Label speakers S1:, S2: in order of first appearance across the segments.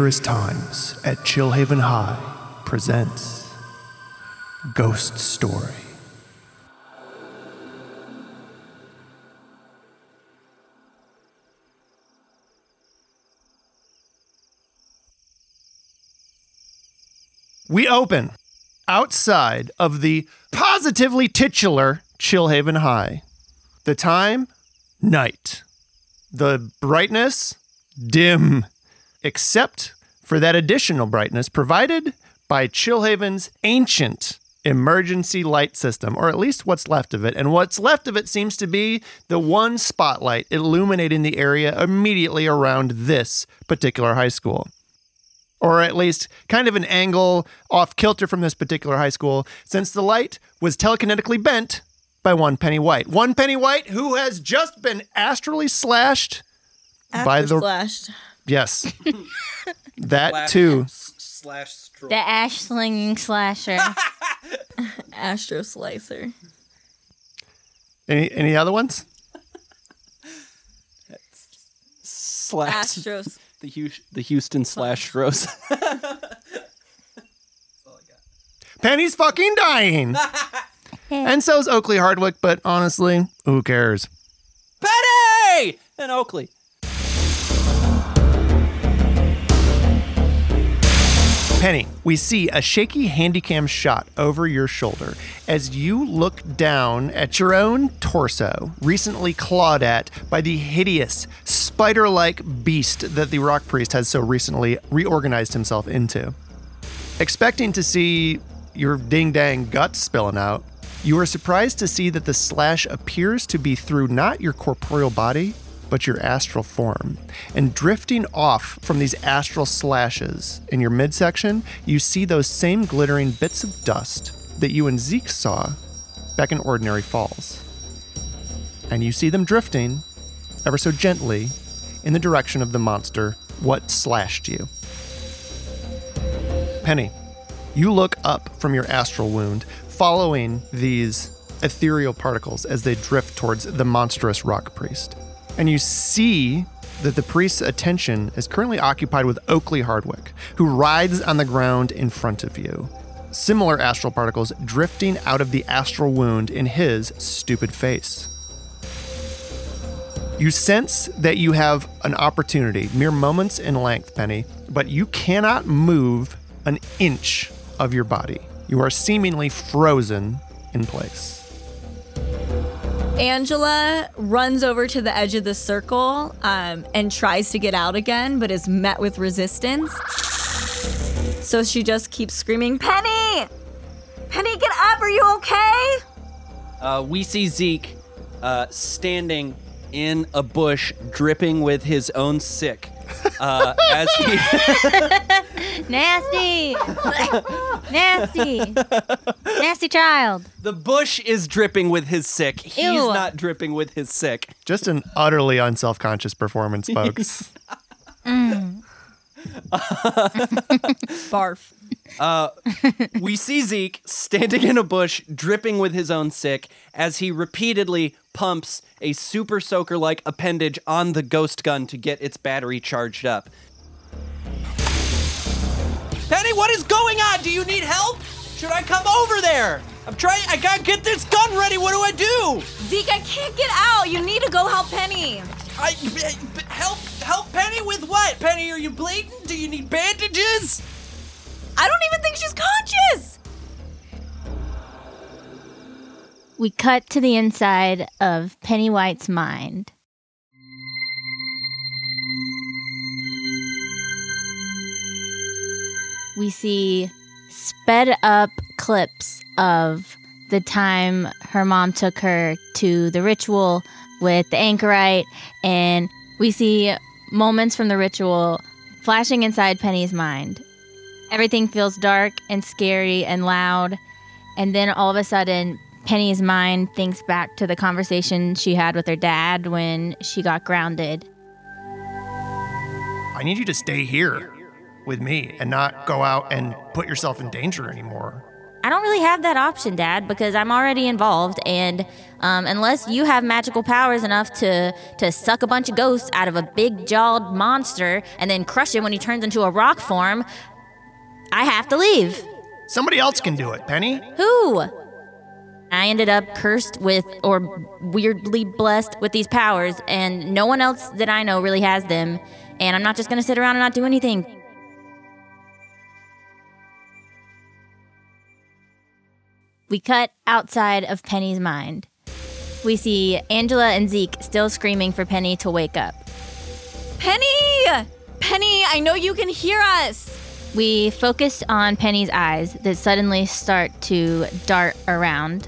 S1: Dangerous Times at Chillhaven High presents Ghost Story. We open outside of the positively titular Chillhaven High. The time, night. The brightness, dim, except for that additional brightness provided by Chillhaven's ancient emergency light system, or at least what's left of it. And what's left of it seems to be the one spotlight illuminating the area immediately around this particular high school. Or at least kind of an angle off kilter from this particular high school, since the light was telekinetically bent by one Penny White. One Penny White who has just been astrally slashed by the
S2: slashed.
S1: Yes. that
S3: Slash-
S1: too.
S3: s- Slash straw.
S4: The ash slinging slasher.
S2: Astro Slicer.
S1: Any any other ones?
S3: slash
S2: Astros.
S3: the Hu- the Houston slash Rose.
S1: Penny's fucking dying. and so's Oakley Hardwick, but honestly, who cares?
S3: Penny and Oakley.
S1: Penny, we see a shaky handycam shot over your shoulder as you look down at your own torso, recently clawed at by the hideous, spider like beast that the rock priest has so recently reorganized himself into. Expecting to see your ding dang guts spilling out, you are surprised to see that the slash appears to be through not your corporeal body, but your astral form. And drifting off from these astral slashes in your midsection, you see those same glittering bits of dust that you and Zeke saw back in Ordinary Falls. And you see them drifting, ever so gently, in the direction of the monster what slashed you. Penny, you look up from your astral wound, following these ethereal particles as they drift towards the monstrous rock priest. And you see that the priest's attention is currently occupied with Oakley Hardwick, who rides on the ground in front of you. Similar astral particles drifting out of the astral wound in his stupid face. You sense that you have an opportunity, mere moments in length, Penny, but you cannot move an inch of your body. You are seemingly frozen in place.
S2: Angela runs over to the edge of the circle um, and tries to get out again, but is met with resistance. So she just keeps screaming, Penny! Penny, get up! Are you okay?
S3: Uh, we see Zeke uh, standing in a bush, dripping with his own sick. Uh, as he
S4: Nasty. Nasty. Nasty child.
S3: the bush is dripping with his sick. He's
S4: Ew.
S3: not dripping with his sick.
S1: Just an utterly unself conscious performance, folks. Mm.
S2: Barf.
S3: Uh, we see Zeke standing in a bush, dripping with his own sick, as he repeatedly pumps a super soaker like appendage on the ghost gun to get its battery charged up. Penny, what is going on? Do you need help? Should I come over there? I'm trying. I gotta get this gun ready. What do I do?
S2: Zeke, I can't get out. You need to go help Penny.
S3: I help help Penny with what? Penny, are you bleeding? Do you need bandages?
S2: I don't even think she's conscious.
S4: We cut to the inside of Penny White's mind. We see sped up clips of the time her mom took her to the ritual with the anchorite, and we see moments from the ritual flashing inside Penny's mind. Everything feels dark and scary and loud. And then all of a sudden, Penny's mind thinks back to the conversation she had with her dad when she got grounded.
S1: I need you to stay here with me and not go out and put yourself in danger anymore.
S4: I don't really have that option, Dad, because I'm already involved, and um, unless you have magical powers enough to to suck a bunch of ghosts out of a big jawed monster and then crush him when he turns into a rock form, I have to leave.
S1: Somebody else can do it, Penny.
S4: Who? I ended up cursed with or weirdly blessed with these powers, and no one else that I know really has them. And I'm not just gonna sit around and not do anything. We cut outside of Penny's mind. We see Angela and Zeke still screaming for Penny to wake up.
S2: Penny! Penny, I know you can hear us.
S4: We focus on Penny's eyes that suddenly start to dart around.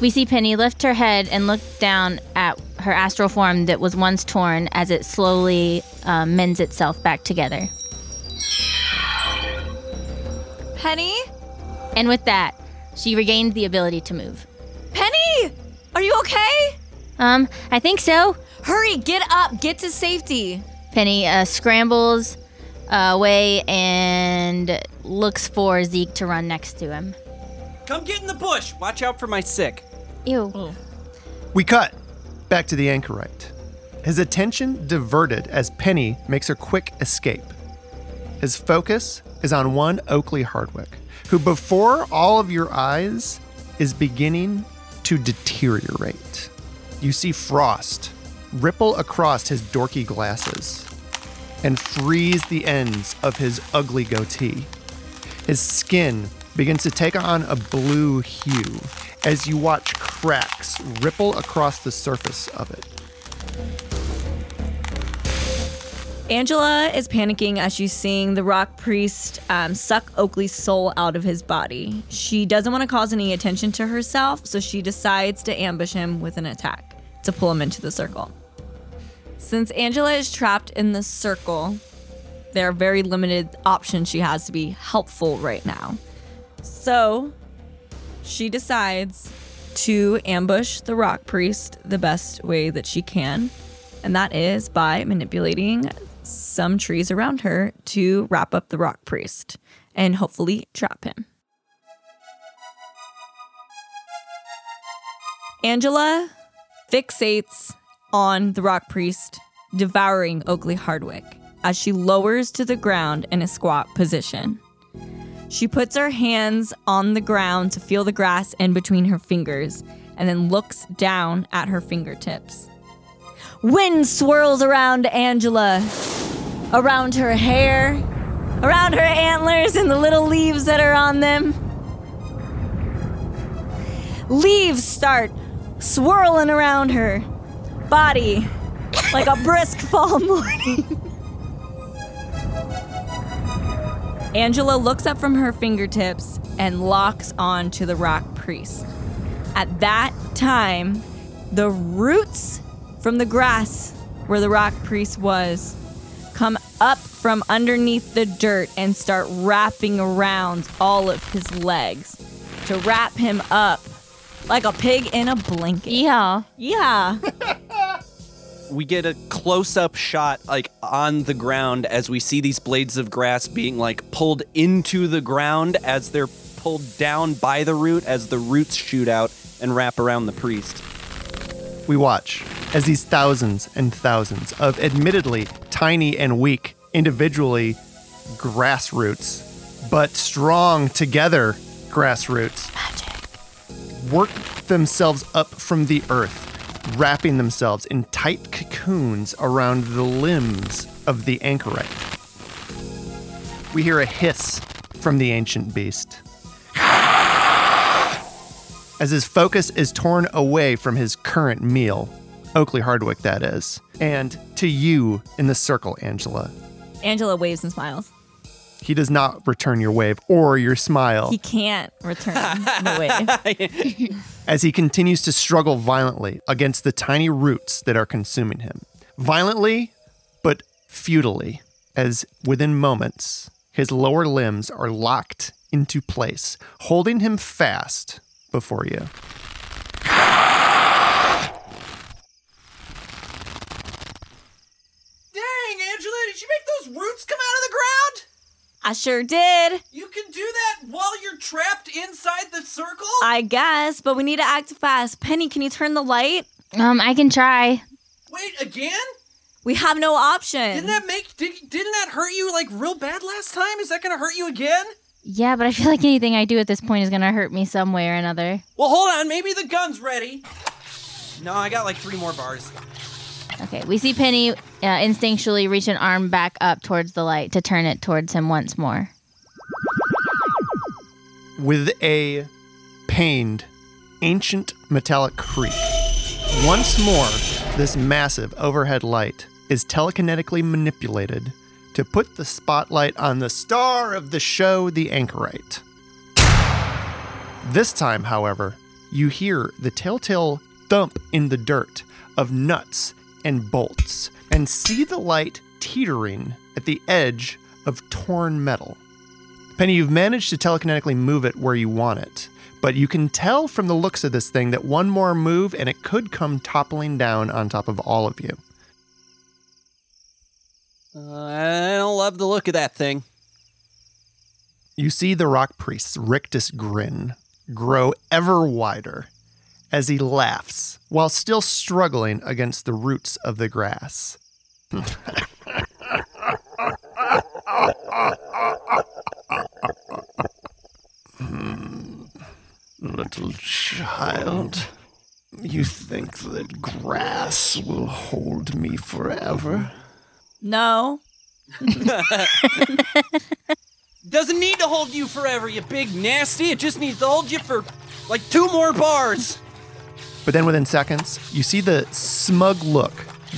S4: We see Penny lift her head and look down at her astral form that was once torn as it slowly uh, mends itself back together.
S2: Penny?
S4: And with that, she regains the ability to move.
S2: Penny! Are you okay?
S4: Um, I think so.
S2: Hurry, get up, get to safety.
S4: Penny uh, scrambles uh, away and looks for Zeke to run next to him.
S3: Come get in the bush. Watch out for my sick.
S4: Ew.
S1: We cut back to the anchorite. His attention diverted as Penny makes her quick escape. His focus is on one Oakley Hardwick, who before all of your eyes is beginning to deteriorate. You see frost ripple across his dorky glasses and freeze the ends of his ugly goatee. His skin begins to take on a blue hue as you watch cracks ripple across the surface of it.
S2: Angela is panicking as she's seeing the rock priest um, suck Oakley's soul out of his body. She doesn't want to cause any attention to herself, so she decides to ambush him with an attack to pull him into the circle. Since Angela is trapped in the circle, there are very limited options she has to be helpful right now. So she decides to ambush the rock priest the best way that she can, and that is by manipulating some trees around her to wrap up the rock priest and hopefully trap him. Angela fixates on the rock priest, devouring Oakley Hardwick as she lowers to the ground in a squat position. She puts her hands on the ground to feel the grass in between her fingers and then looks down at her fingertips. Wind swirls around Angela, around her hair, around her antlers and the little leaves that are on them. Leaves start swirling around her body like a brisk fall morning. Angela looks up from her fingertips and locks on to the rock priest. At that time, the roots from the grass where the rock priest was up from underneath the dirt and start wrapping around all of his legs to wrap him up like a pig in a blanket.
S4: Yeah.
S2: Yeah.
S3: we get a close-up shot like on the ground as we see these blades of grass being like pulled into the ground as they're pulled down by the root as the roots shoot out and wrap around the priest.
S1: We watch as these thousands and thousands of admittedly tiny and weak, individually grassroots, but strong together grassroots work themselves up from the earth, wrapping themselves in tight cocoons around the limbs of the anchorite. We hear a hiss from the ancient beast. As his focus is torn away from his current meal, Oakley Hardwick, that is, and to you in the circle, Angela.
S2: Angela waves and smiles.
S1: He does not return your wave or your smile.
S2: He can't return the wave.
S1: as he continues to struggle violently against the tiny roots that are consuming him. Violently, but futilely, as within moments, his lower limbs are locked into place, holding him fast before you.
S3: Dang, Angela, did you make those roots come out of the ground?
S2: I sure did.
S3: You can do that while you're trapped inside the circle?
S2: I guess, but we need to act fast. Penny, can you turn the light?
S4: Um, I can try.
S3: Wait, again?
S2: We have no option.
S3: Didn't that make did, didn't that hurt you like real bad last time? Is that gonna hurt you again?
S4: Yeah, but I feel like anything I do at this point is gonna hurt me some way or another.
S3: Well, hold on. Maybe the gun's ready. No, I got like three more bars.
S4: Okay, we see Penny uh, instinctually reach an arm back up towards the light to turn it towards him once more.
S1: with a pained, ancient metallic creak. Once more, this massive overhead light is telekinetically manipulated to put the spotlight on the star of the show, the anchorite. This time, however, you hear the telltale thump in the dirt of nuts and bolts and see the light teetering at the edge of torn metal. Penny, you've managed to telekinetically move it where you want it, but you can tell from the looks of this thing that one more move and it could come toppling down on top of all of you.
S3: Uh, I don't love the look of that thing.
S1: You see the rock priest's rictus grin grow ever wider as he laughs while still struggling against the roots of the grass. Little child, you think that grass will hold me forever?
S2: no.
S3: Doesn't need to hold you forever, you big nasty. It just needs to hold you for like two more bars.
S1: But then within seconds, you see the smug look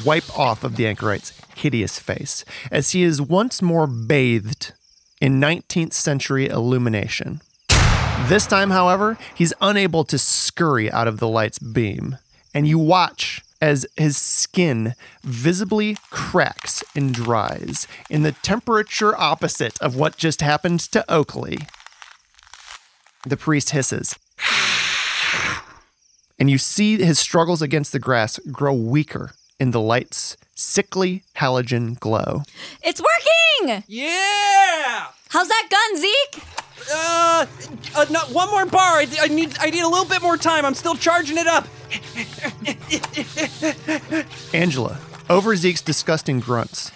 S1: wipe off of the anchorite's hideous face as he is once more bathed in 19th century illumination. This time, however, he's unable to scurry out of the light's beam, and you watch as his skin visibly cracks and dries in the temperature opposite of what just happened to Oakley. The priest hisses, and you see his struggles against the grass grow weaker in the light's sickly halogen glow.
S2: It's working!
S3: Yeah.
S2: How's that gun, Zeke?
S3: Uh, uh no, one more bar. I, I need I need a little bit more time. I'm still charging it up.
S1: Angela, over Zeke's disgusting grunts.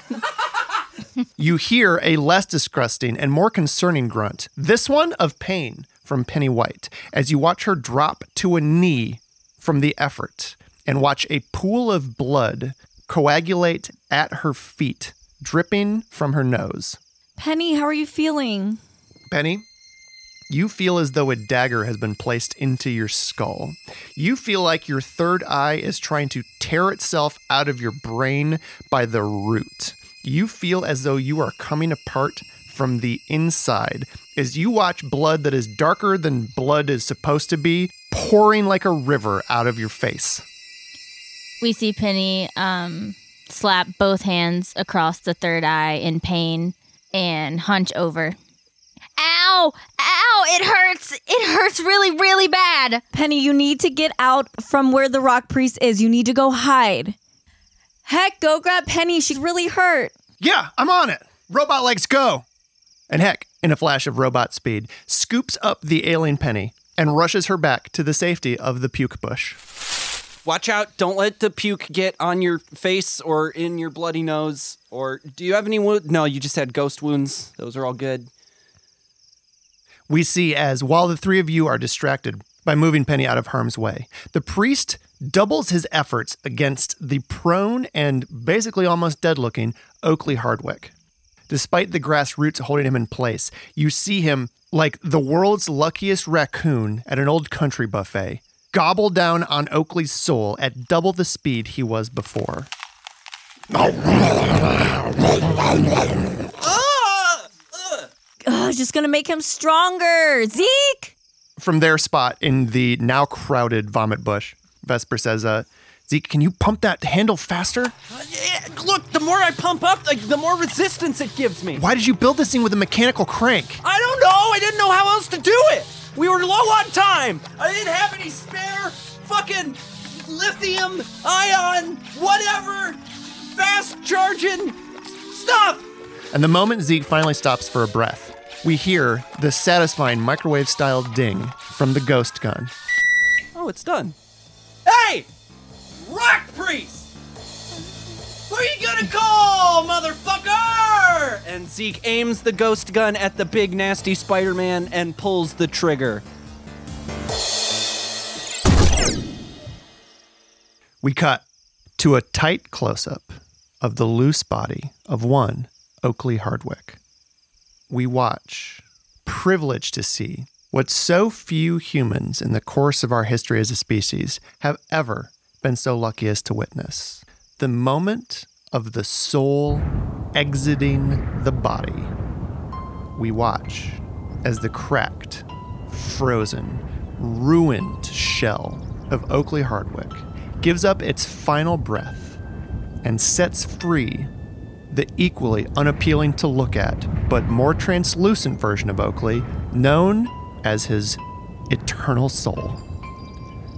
S1: you hear a less disgusting and more concerning grunt, this one of pain from Penny White, as you watch her drop to a knee from the effort and watch a pool of blood coagulate at her feet, dripping from her nose.
S2: Penny, how are you feeling?
S1: Penny, you feel as though a dagger has been placed into your skull. You feel like your third eye is trying to tear itself out of your brain by the root. You feel as though you are coming apart from the inside as you watch blood that is darker than blood is supposed to be pouring like a river out of your face.
S4: We see Penny um, slap both hands across the third eye in pain and hunch over. Ow! Ow! It hurts! It hurts really, really bad!
S2: Penny, you need to get out from where the rock priest is. You need to go hide. Heck, go grab Penny. She's really hurt.
S1: Yeah, I'm on it. Robot legs go. And heck, in a flash of robot speed, scoops up the ailing Penny and rushes her back to the safety of the puke bush.
S3: Watch out! Don't let the puke get on your face or in your bloody nose. Or do you have any wounds? No, you just had ghost wounds. Those are all good.
S1: We see as while the three of you are distracted by moving Penny out of harm's way, the priest doubles his efforts against the prone and basically almost dead looking Oakley Hardwick. Despite the grass roots holding him in place, you see him like the world's luckiest raccoon at an old country buffet, gobble down on Oakley's soul at double the speed he was before.
S2: Ugh, just gonna make him stronger. Zeke!
S1: From their spot in the now crowded vomit bush, Vesper says, uh, Zeke, can you pump that handle faster?
S3: Look, the more I pump up, like the more resistance it gives me.
S1: Why did you build this thing with a mechanical crank?
S3: I don't know. I didn't know how else to do it. We were low on time. I didn't have any spare fucking lithium ion whatever fast charging stuff.
S1: And the moment Zeke finally stops for a breath, we hear the satisfying microwave style ding from the ghost gun.
S3: Oh, it's done. Hey! Rock Priest! Who are you gonna call, motherfucker? And Zeke aims the ghost gun at the big nasty Spider Man and pulls the trigger.
S1: We cut to a tight close up of the loose body of one Oakley Hardwick. We watch, privileged to see what so few humans in the course of our history as a species have ever been so lucky as to witness the moment of the soul exiting the body. We watch as the cracked, frozen, ruined shell of Oakley Hardwick gives up its final breath and sets free the equally unappealing to look at but more translucent version of Oakley, known as his eternal soul.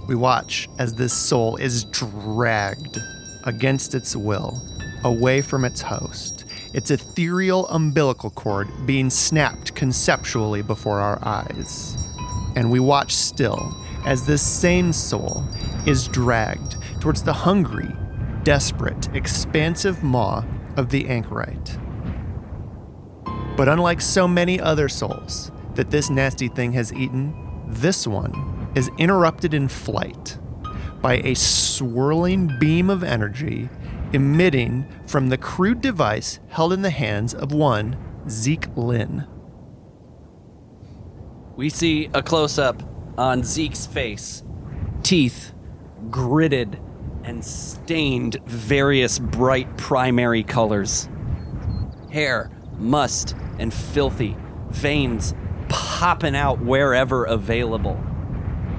S1: We watch as this soul is dragged against its will away from its host, its ethereal umbilical cord being snapped conceptually before our eyes. And we watch still as this same soul is dragged towards the hungry, desperate, expansive maw of the anchorite. But unlike so many other souls that this nasty thing has eaten, this one is interrupted in flight by a swirling beam of energy emitting from the crude device held in the hands of one Zeke Lynn.
S3: We see a close up on Zeke's face, teeth gritted and stained various bright primary colors. Hair, mussed, and filthy, veins popping out wherever available.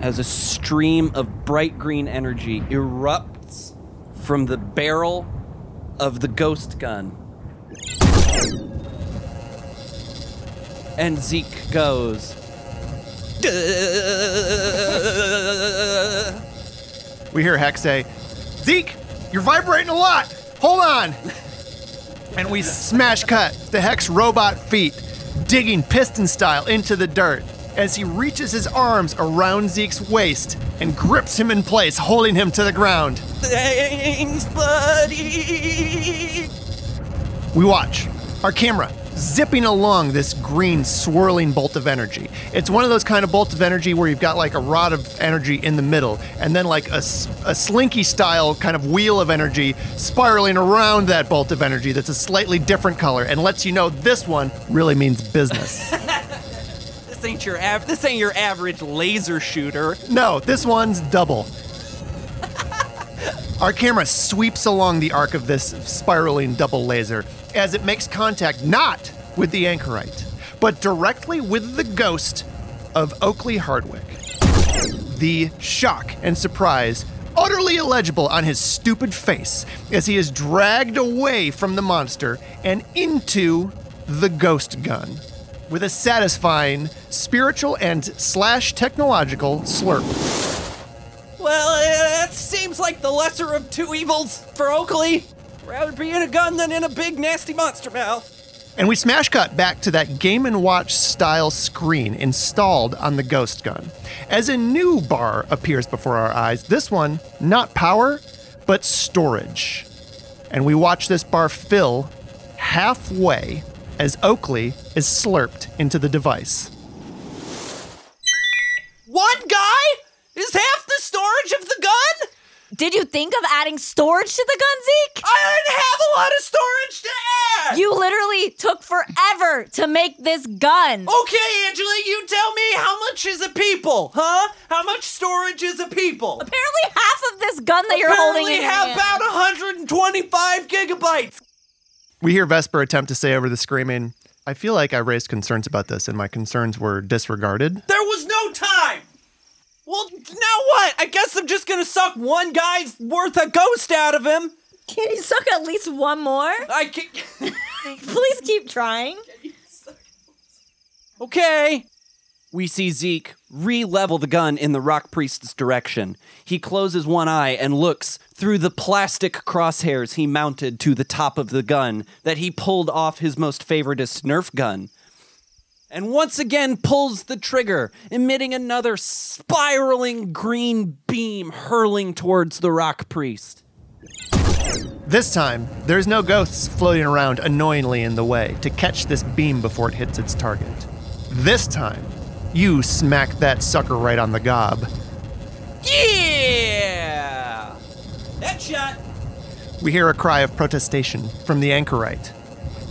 S3: As a stream of bright green energy erupts from the barrel of the ghost gun. And Zeke goes.
S1: We hear Heck say, Zeke, you're vibrating a lot. Hold on. And we smash cut the Hex robot feet, digging piston style into the dirt as he reaches his arms around Zeke's waist and grips him in place, holding him to the ground.
S3: Thanks, buddy.
S1: We watch our camera zipping along this green swirling bolt of energy. It's one of those kind of bolts of energy where you've got like a rod of energy in the middle and then like a slinky style kind of wheel of energy spiraling around that bolt of energy that's a slightly different color and lets you know this one really means business.
S3: This ain't your av- this ain't your average laser shooter.
S1: no, this one's double. Our camera sweeps along the arc of this spiraling double laser as it makes contact not with the anchorite, but directly with the ghost of Oakley Hardwick. The shock and surprise utterly illegible on his stupid face as he is dragged away from the monster and into the ghost gun with a satisfying spiritual and slash technological slurp.
S3: Well, uh, that seems like the lesser of two evils for Oakley. Rather be in a gun than in a big nasty monster mouth.
S1: And we smash cut back to that Game and Watch style screen installed on the Ghost Gun. As a new bar appears before our eyes, this one not power, but storage. And we watch this bar fill halfway as Oakley is slurped into the device.
S3: One guy is half the storage of the gun?
S2: Did you think of adding storage to the gun, Zeke?
S3: I didn't have a lot of storage to add.
S2: You literally took forever to make this gun.
S3: Okay, Angela, you tell me how much is a people, huh? How much storage is a people?
S2: Apparently, half of this gun that you're holding
S3: Apparently
S2: in your
S3: have
S2: hand.
S3: about 125 gigabytes.
S1: We hear Vesper attempt to say over the screaming, I feel like I raised concerns about this and my concerns were disregarded.
S3: There was no time. Well, now what? I guess I'm just gonna suck one guy's worth of ghost out of him.
S2: Can you suck at least one more?
S3: I can.
S2: Please keep trying.
S3: Okay. We see Zeke re level the gun in the rock priest's direction. He closes one eye and looks through the plastic crosshairs he mounted to the top of the gun that he pulled off his most favoritist Nerf gun. and once again pulls the trigger, emitting another spiraling green beam hurling towards the rock priest.
S1: This time, there's no ghosts floating around annoyingly in the way to catch this beam before it hits its target. This time, you smack that sucker right on the gob.
S3: Yeah! Headshot!
S1: We hear a cry of protestation from the anchorite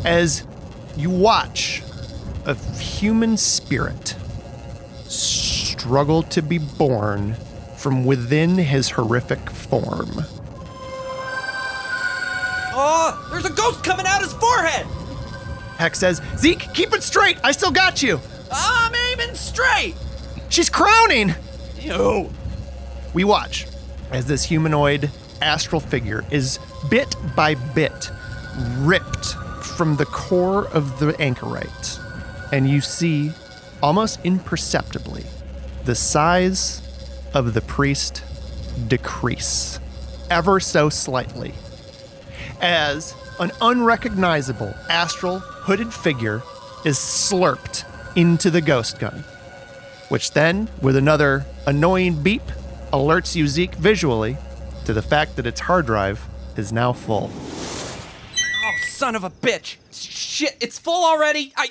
S1: as you watch a human spirit struggle to be born from within his horrific form.
S3: Oh, there's a ghost coming out his forehead!
S1: Heck says, Zeke, keep it straight. I still got you.
S3: Straight!
S1: She's crowning.
S3: Ew.
S1: We watch as this humanoid astral figure is bit by bit ripped from the core of the anchorite. And you see, almost imperceptibly, the size of the priest decrease ever so slightly as an unrecognizable astral hooded figure is slurped into the ghost gun, which then, with another annoying beep, alerts you, Zeke, visually to the fact that its hard drive is now full.
S3: Oh, son of a bitch! Shit, it's full already! I.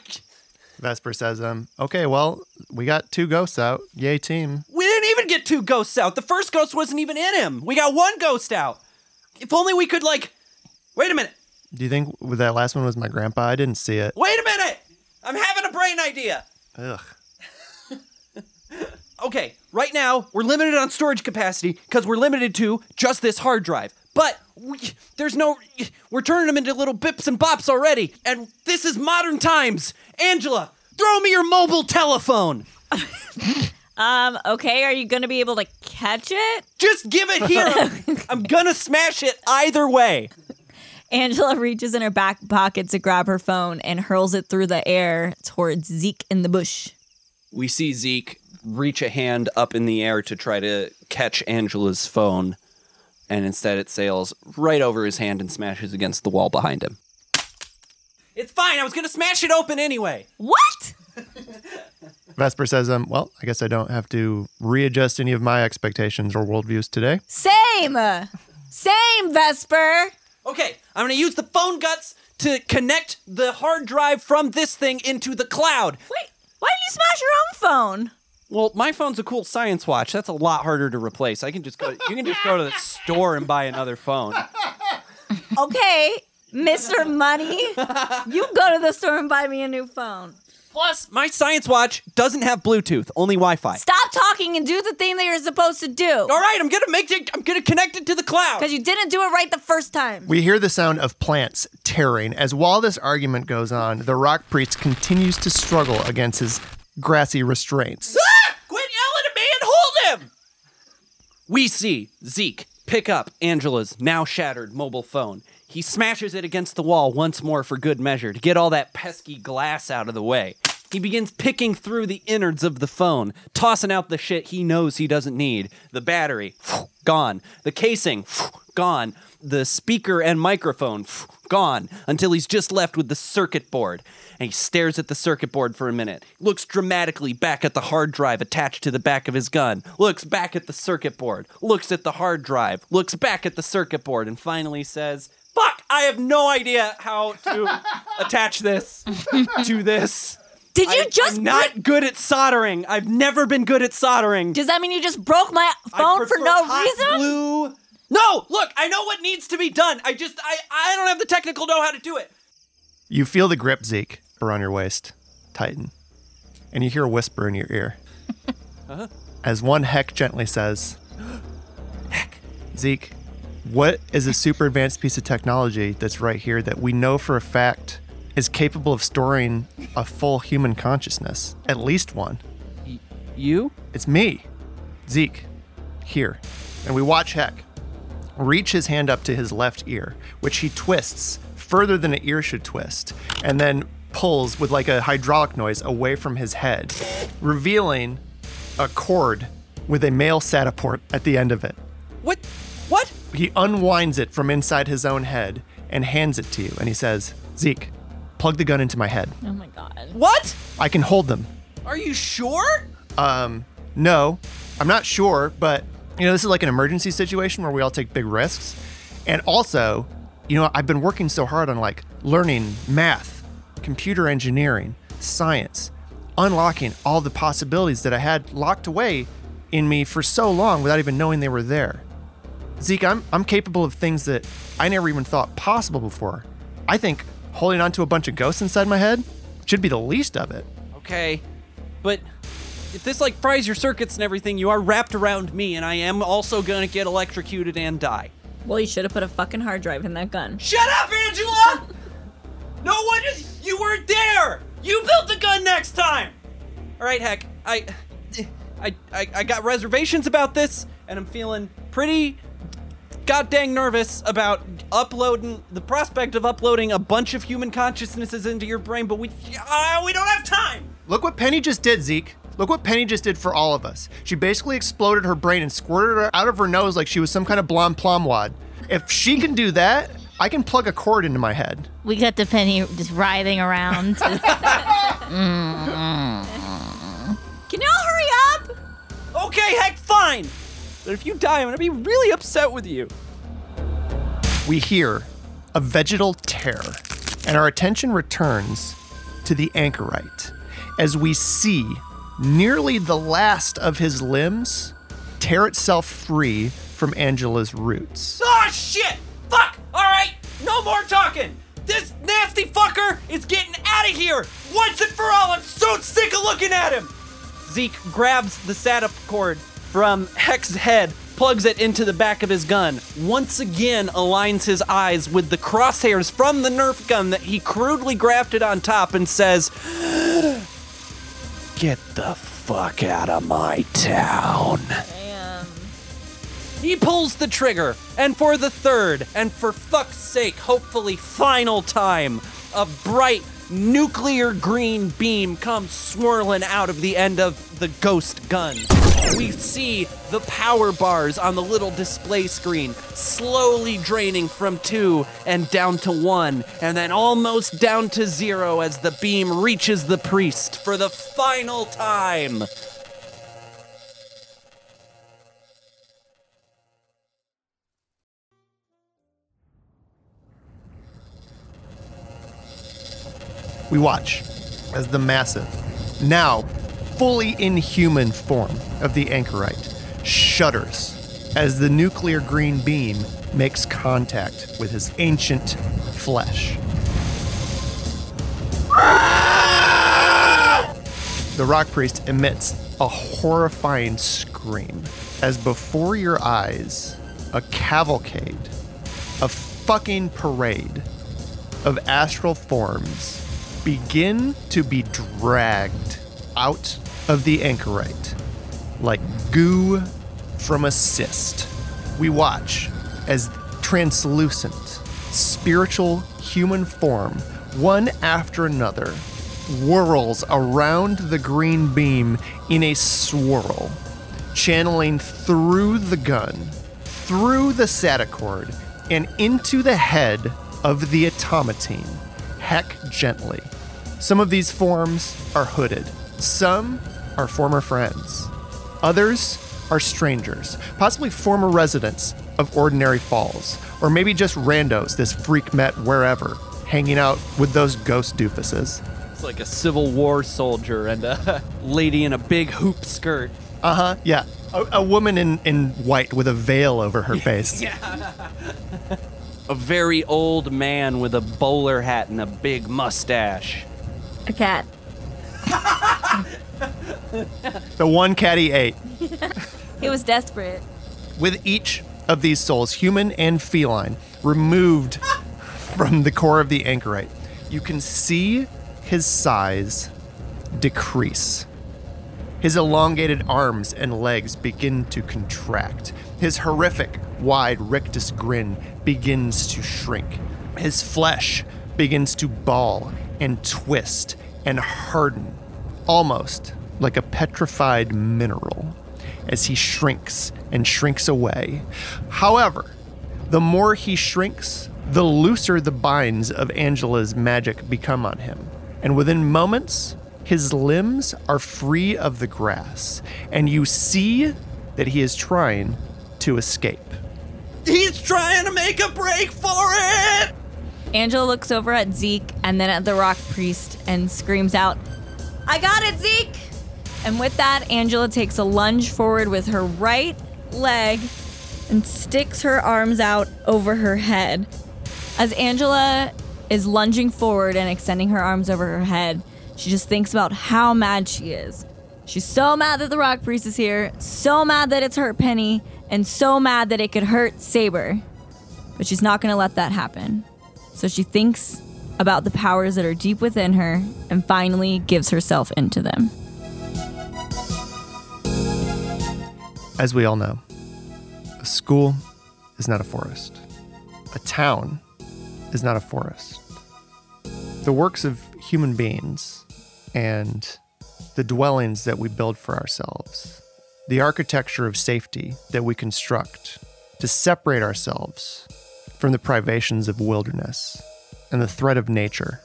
S1: Vesper says, um, okay, well, we got two ghosts out. Yay, team.
S3: We didn't even get two ghosts out. The first ghost wasn't even in him. We got one ghost out. If only we could, like. Wait a minute.
S1: Do you think that last one was my grandpa? I didn't see it.
S3: Wait a minute! I'm having a brain idea.
S1: Ugh.
S3: Okay, right now we're limited on storage capacity because we're limited to just this hard drive. But we, there's no. We're turning them into little bips and bops already, and this is modern times. Angela, throw me your mobile telephone.
S2: Um, okay, are you gonna be able to catch it?
S3: Just give it here. I'm gonna smash it either way.
S2: Angela reaches in her back pocket to grab her phone and hurls it through the air towards Zeke in the bush.
S3: We see Zeke reach a hand up in the air to try to catch Angela's phone, and instead it sails right over his hand and smashes against the wall behind him. It's fine. I was gonna smash it open anyway.
S2: What?
S1: Vesper says, um, well, I guess I don't have to readjust any of my expectations or worldviews today.
S2: Same! Same, Vesper!
S3: Okay, I'm gonna use the phone guts to connect the hard drive from this thing into the cloud.
S2: Wait, why didn't you smash your own phone?
S3: Well, my phone's a cool science watch. That's a lot harder to replace. I can just go. You can just go to the store and buy another phone.
S2: Okay, Mr. Money, you go to the store and buy me a new phone.
S3: Plus, my science watch doesn't have Bluetooth, only Wi-Fi.
S2: Stop talking and do the thing that you're supposed to do.
S3: All right, I'm gonna make it. I'm gonna connect it to the cloud.
S2: Because you didn't do it right the first time.
S1: We hear the sound of plants tearing as while this argument goes on, the rock priest continues to struggle against his grassy restraints.
S3: Ah! Quit yelling at me and hold him! We see Zeke pick up Angela's now shattered mobile phone. He smashes it against the wall once more for good measure to get all that pesky glass out of the way. He begins picking through the innards of the phone, tossing out the shit he knows he doesn't need. The battery, gone. The casing, gone. The speaker and microphone, gone. Until he's just left with the circuit board. And he stares at the circuit board for a minute, looks dramatically back at the hard drive attached to the back of his gun, looks back at the circuit board, looks at the hard drive, looks back at the circuit board, and finally says, Fuck, I have no idea how to attach this to this.
S2: Did you
S3: I-
S2: just
S3: I'm not
S2: break-
S3: good at soldering. I've never been good at soldering.
S2: Does that mean you just broke my iPhone for
S3: prefer
S2: no
S3: hot
S2: reason?
S3: Glue. No, look, I know what needs to be done. I just, I, I don't have the technical know how to do it.
S1: You feel the grip, Zeke, around your waist tighten, and you hear a whisper in your ear. Uh-huh. As one heck gently says,
S3: Heck.
S1: Zeke, what is a super advanced piece of technology that's right here that we know for a fact is capable of storing a full human consciousness? At least one.
S3: You?
S1: It's me, Zeke, here. And we watch Heck reach his hand up to his left ear, which he twists further than an ear should twist, and then pulls with like a hydraulic noise away from his head, revealing a cord with a male SATA port at the end of it.
S3: What? What?
S1: He unwinds it from inside his own head and hands it to you, and he says, Zeke, plug the gun into my head.
S2: Oh my god.
S3: What?
S1: I can hold them.
S3: Are you sure?
S1: Um, no, I'm not sure, but you know, this is like an emergency situation where we all take big risks. And also, you know, I've been working so hard on like learning math, computer engineering, science, unlocking all the possibilities that I had locked away in me for so long without even knowing they were there. Zeke, I'm, I'm capable of things that I never even thought possible before. I think holding on to a bunch of ghosts inside my head should be the least of it.
S3: Okay, but if this like fries your circuits and everything, you are wrapped around me, and I am also gonna get electrocuted and die.
S2: Well, you should have put a fucking hard drive in that gun.
S3: Shut up, Angela! no one is. You weren't there. You built the gun next time. All right, heck, I, I, I, I got reservations about this, and I'm feeling pretty god dang nervous about uploading the prospect of uploading a bunch of human consciousnesses into your brain, but we uh, we don't have time.
S1: Look what Penny just did, Zeke. Look what Penny just did for all of us. She basically exploded her brain and squirted it out of her nose like she was some kind of blonde plum wad. If she can do that, I can plug a cord into my head.
S4: We got the penny just writhing around.
S2: Can y'all hurry up?
S3: Okay, heck, fine. But if you die, I'm gonna be really upset with you.
S1: We hear a vegetal tear, and our attention returns to the anchorite as we see nearly the last of his limbs tear itself free from Angela's roots.
S3: Oh shit! Fuck! Alright, no more talking! This nasty fucker is getting out of here! Once and for all, I'm so sick of looking at him! Zeke grabs the SATA cord from Heck's head, plugs it into the back of his gun, once again aligns his eyes with the crosshairs from the Nerf gun that he crudely grafted on top, and says, Get the fuck out of my town.
S2: Damn.
S3: He pulls the trigger, and for the third, and for fuck's sake, hopefully final time, a bright nuclear green beam comes swirling out of the end of the ghost gun. We see the power bars on the little display screen slowly draining from two and down to one, and then almost down to zero as the beam reaches the priest for the final time.
S1: We watch as the massive, now fully inhuman form of the anchorite shudders as the nuclear green beam makes contact with his ancient flesh. The rock priest emits a horrifying scream as before your eyes, a cavalcade, a fucking parade of astral forms begin to be dragged out of the anchorite like goo from a cyst. We watch as translucent, spiritual human form, one after another, whirls around the green beam in a swirl, channeling through the gun, through the SATA cord, and into the head of the automatine, heck gently. Some of these forms are hooded, some are former friends, others are strangers, possibly former residents of Ordinary Falls, or maybe just randos this freak met wherever, hanging out with those ghost doofuses.
S3: It's like a Civil War soldier and a lady in a big hoop skirt.
S1: Uh huh, yeah. A, a woman in, in white with a veil over her face. yeah.
S3: A very old man with a bowler hat and a big mustache.
S2: A cat.
S1: The one cat he ate.
S2: He was desperate.
S1: with each of these souls, human and feline, removed from the core of the anchorite, you can see his size decrease. His elongated arms and legs begin to contract. His horrific, wide rictus grin begins to shrink. His flesh begins to ball and twist and harden, almost like a petrified mineral, as he shrinks and shrinks away. However, the more he shrinks, the looser the binds of Angela's magic become on him. And within moments, his limbs are free of the grass, and you see that he is trying to escape.
S3: He's trying to make a break for it!
S2: Angela looks over at Zeke and then at the rock priest and screams out, I got it, Zeke! And with that, Angela takes a lunge forward with her right leg and sticks her arms out over her head. As Angela is lunging forward and extending her arms over her head, she just thinks about how mad she is. She's so mad that the rock priest is here, so mad that it's hurt Penny, and so mad that it could hurt Saber. But she's not gonna let that happen. So she thinks about the powers that are deep within her and finally gives herself into them.
S1: As we all know, a school is not a forest. A town is not a forest. The works of human beings and the dwellings that we build for ourselves, the architecture of safety that we construct to separate ourselves from the privations of wilderness and the threat of nature,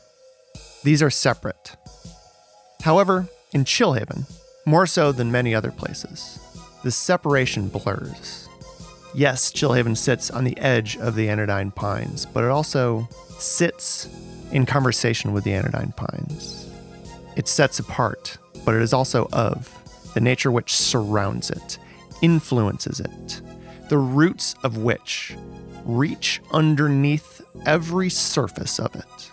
S1: these are separate. However, in Chillhaven, more so than many other places, the separation blurs. Yes, Chillhaven sits on the edge of the Anodyne Pines, but it also sits in conversation with the Anodyne Pines. It sets apart, but it is also of the nature which surrounds it, influences it, the roots of which reach underneath every surface of it.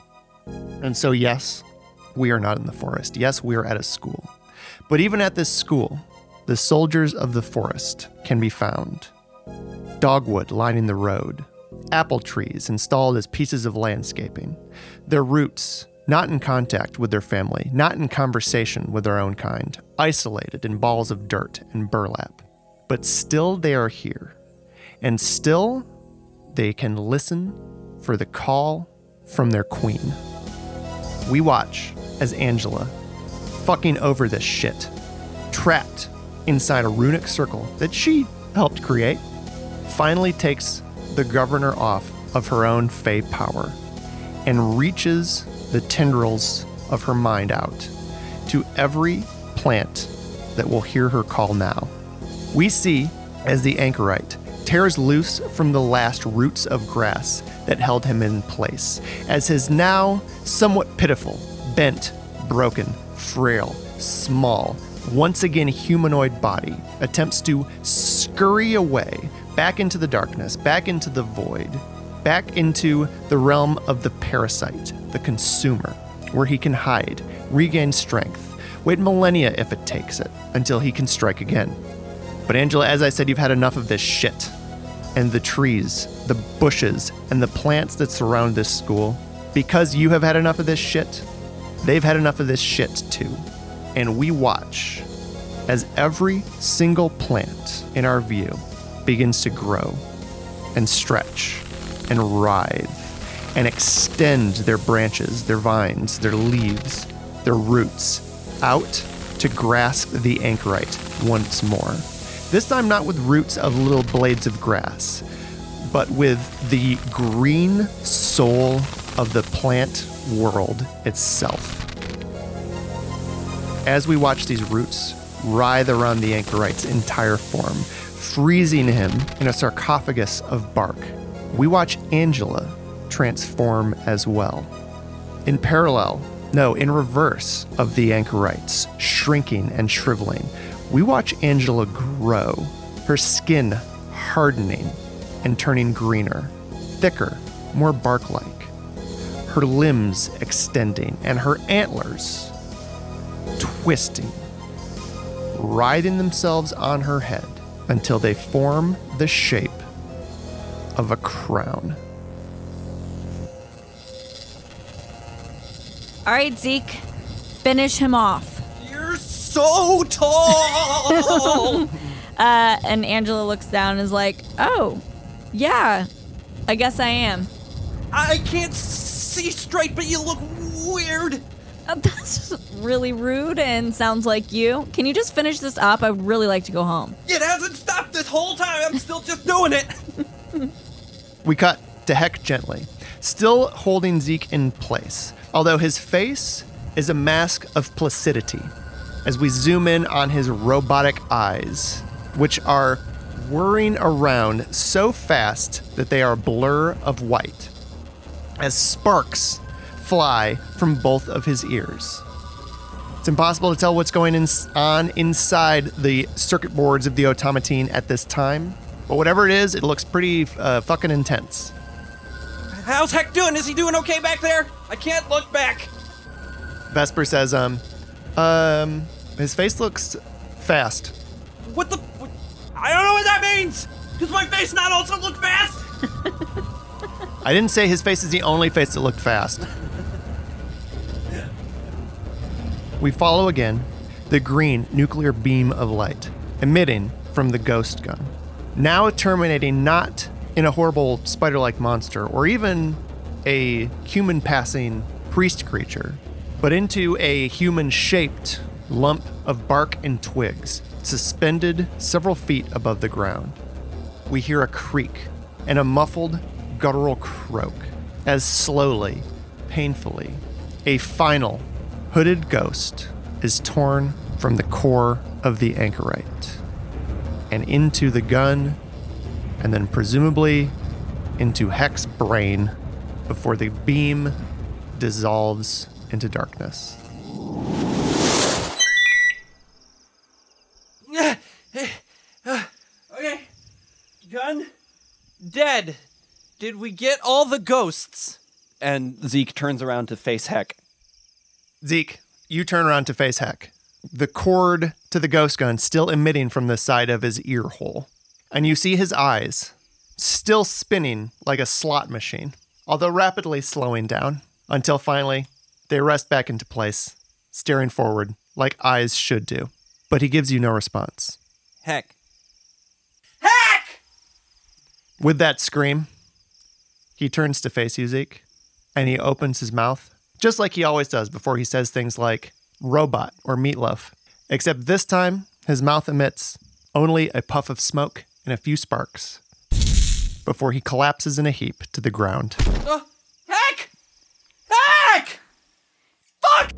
S1: And so, yes, we are not in the forest. Yes, we are at a school. But even at this school, the soldiers of the forest can be found. Dogwood lining the road, apple trees installed as pieces of landscaping, their roots not in contact with their family, not in conversation with their own kind, isolated in balls of dirt and burlap. But still they are here, and still they can listen for the call from their queen. We watch as Angela, fucking over this shit, trapped inside a runic circle that she helped create, finally takes the governor off of her own Fey power and reaches the tendrils of her mind out to every plant that will hear her call now. We see as the anchorite tears loose from the last roots of grass that held him in place, as his now somewhat pitiful, bent, broken, frail, small, once again humanoid body attempts to scurry away back into the darkness, back into the void, back into the realm of the parasite, the consumer, where he can hide, regain strength, wait millennia if it takes it, until he can strike again. But Angela, as I said, you've had enough of this shit. And the trees, the bushes, and the plants that surround this school, because you have had enough of this shit, they've had enough of this shit too. And we watch as every single plant in our view begins to grow and stretch and writhe and extend their branches, their vines, their leaves, their roots out to grasp the anchorite once more. This time, not with roots of little blades of grass, but with the green soul of the plant world itself. As we watch these roots writhe around the anchorite's entire form, freezing him in a sarcophagus of bark, we watch Angela transform as well. In parallel, no, in reverse of the anchorites shrinking and shriveling, we watch Angela grow, her skin hardening and turning greener, thicker, more bark like, her limbs extending, and her antlers twisting, writhing themselves on her head until they form the shape of a crown.
S2: All right, Zeke, finish him off.
S3: You're so tall!
S2: Uh, and Angela looks down and is like, oh, yeah, I guess I am.
S3: I can't see straight, but you look weird.
S2: Uh, That's really rude and sounds like you. Can you just finish this up? I'd really like to go home.
S3: It hasn't stopped this whole time. I'm still just doing it.
S1: We cut to Heck gently, still holding Zeke in place, although his face is a mask of placidity as we zoom in on his robotic eyes, which are whirring around so fast that they are a blur of white, as sparks fly from both of his ears. It's impossible to tell what's going in, on inside the circuit boards of the automaton at this time, but whatever it is, it looks pretty uh, fucking intense.
S3: How's Heck doing? Is he doing okay back there? I can't look back.
S1: Vesper says, um, um, his face looks fast.
S3: What the? What, I don't know what that means. Does my face not also look fast?
S1: I didn't say his face is the only face that looked fast. We follow again the green nuclear beam of light emitting from the ghost gun, now terminating not in a horrible spider like monster or even a human passing priest creature, but into a human shaped lump of bark and twigs suspended several feet above the ground. We hear a creak and a muffled guttural croak as slowly, painfully, a final hooded ghost is torn from the core of the anchorite and into the gun, and then presumably into Heck's brain before the beam dissolves into darkness.
S3: okay. Gun. Dead. Did we get all the ghosts? And Zeke turns around to face Heck.
S1: Zeke, you turn around to face Heck. The cord to the ghost gun still emitting from the side of his ear hole. And you see his eyes still spinning like a slot machine, although rapidly slowing down until finally they rest back into place, staring forward like eyes should do. But he gives you no response.
S3: Heck. Heck!
S1: With that scream, he turns to face Zeke, and he opens his mouth, just like he always does before he says things like robot or meatloaf. Except this time, his mouth emits only a puff of smoke and a few sparks before he collapses in a heap to the ground.
S3: Uh, heck! Heck! Fuck!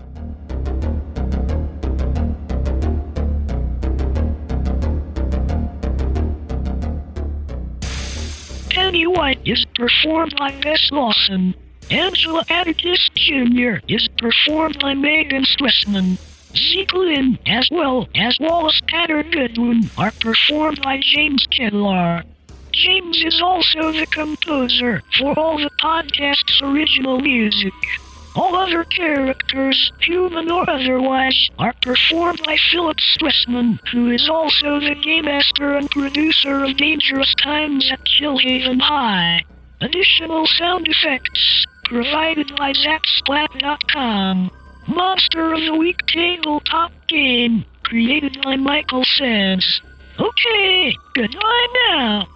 S5: Penny White is performed by Bess Lawson. Angela Atticus Jr. is performed by Maegan Stressman. Zeke Lynn, as well as Wallace Patter Goodwin, are performed by James Ketelaar. James is also the composer for all the podcast's original music. All other characters, human or otherwise, are performed by Phillip Stressman, who is also the game master and producer of Dangerous Times at Chillhaven High. Additional sound effects provided by Zapsplat.com. Monster of the Week tabletop game created by Michael Sands. Okay, goodbye now.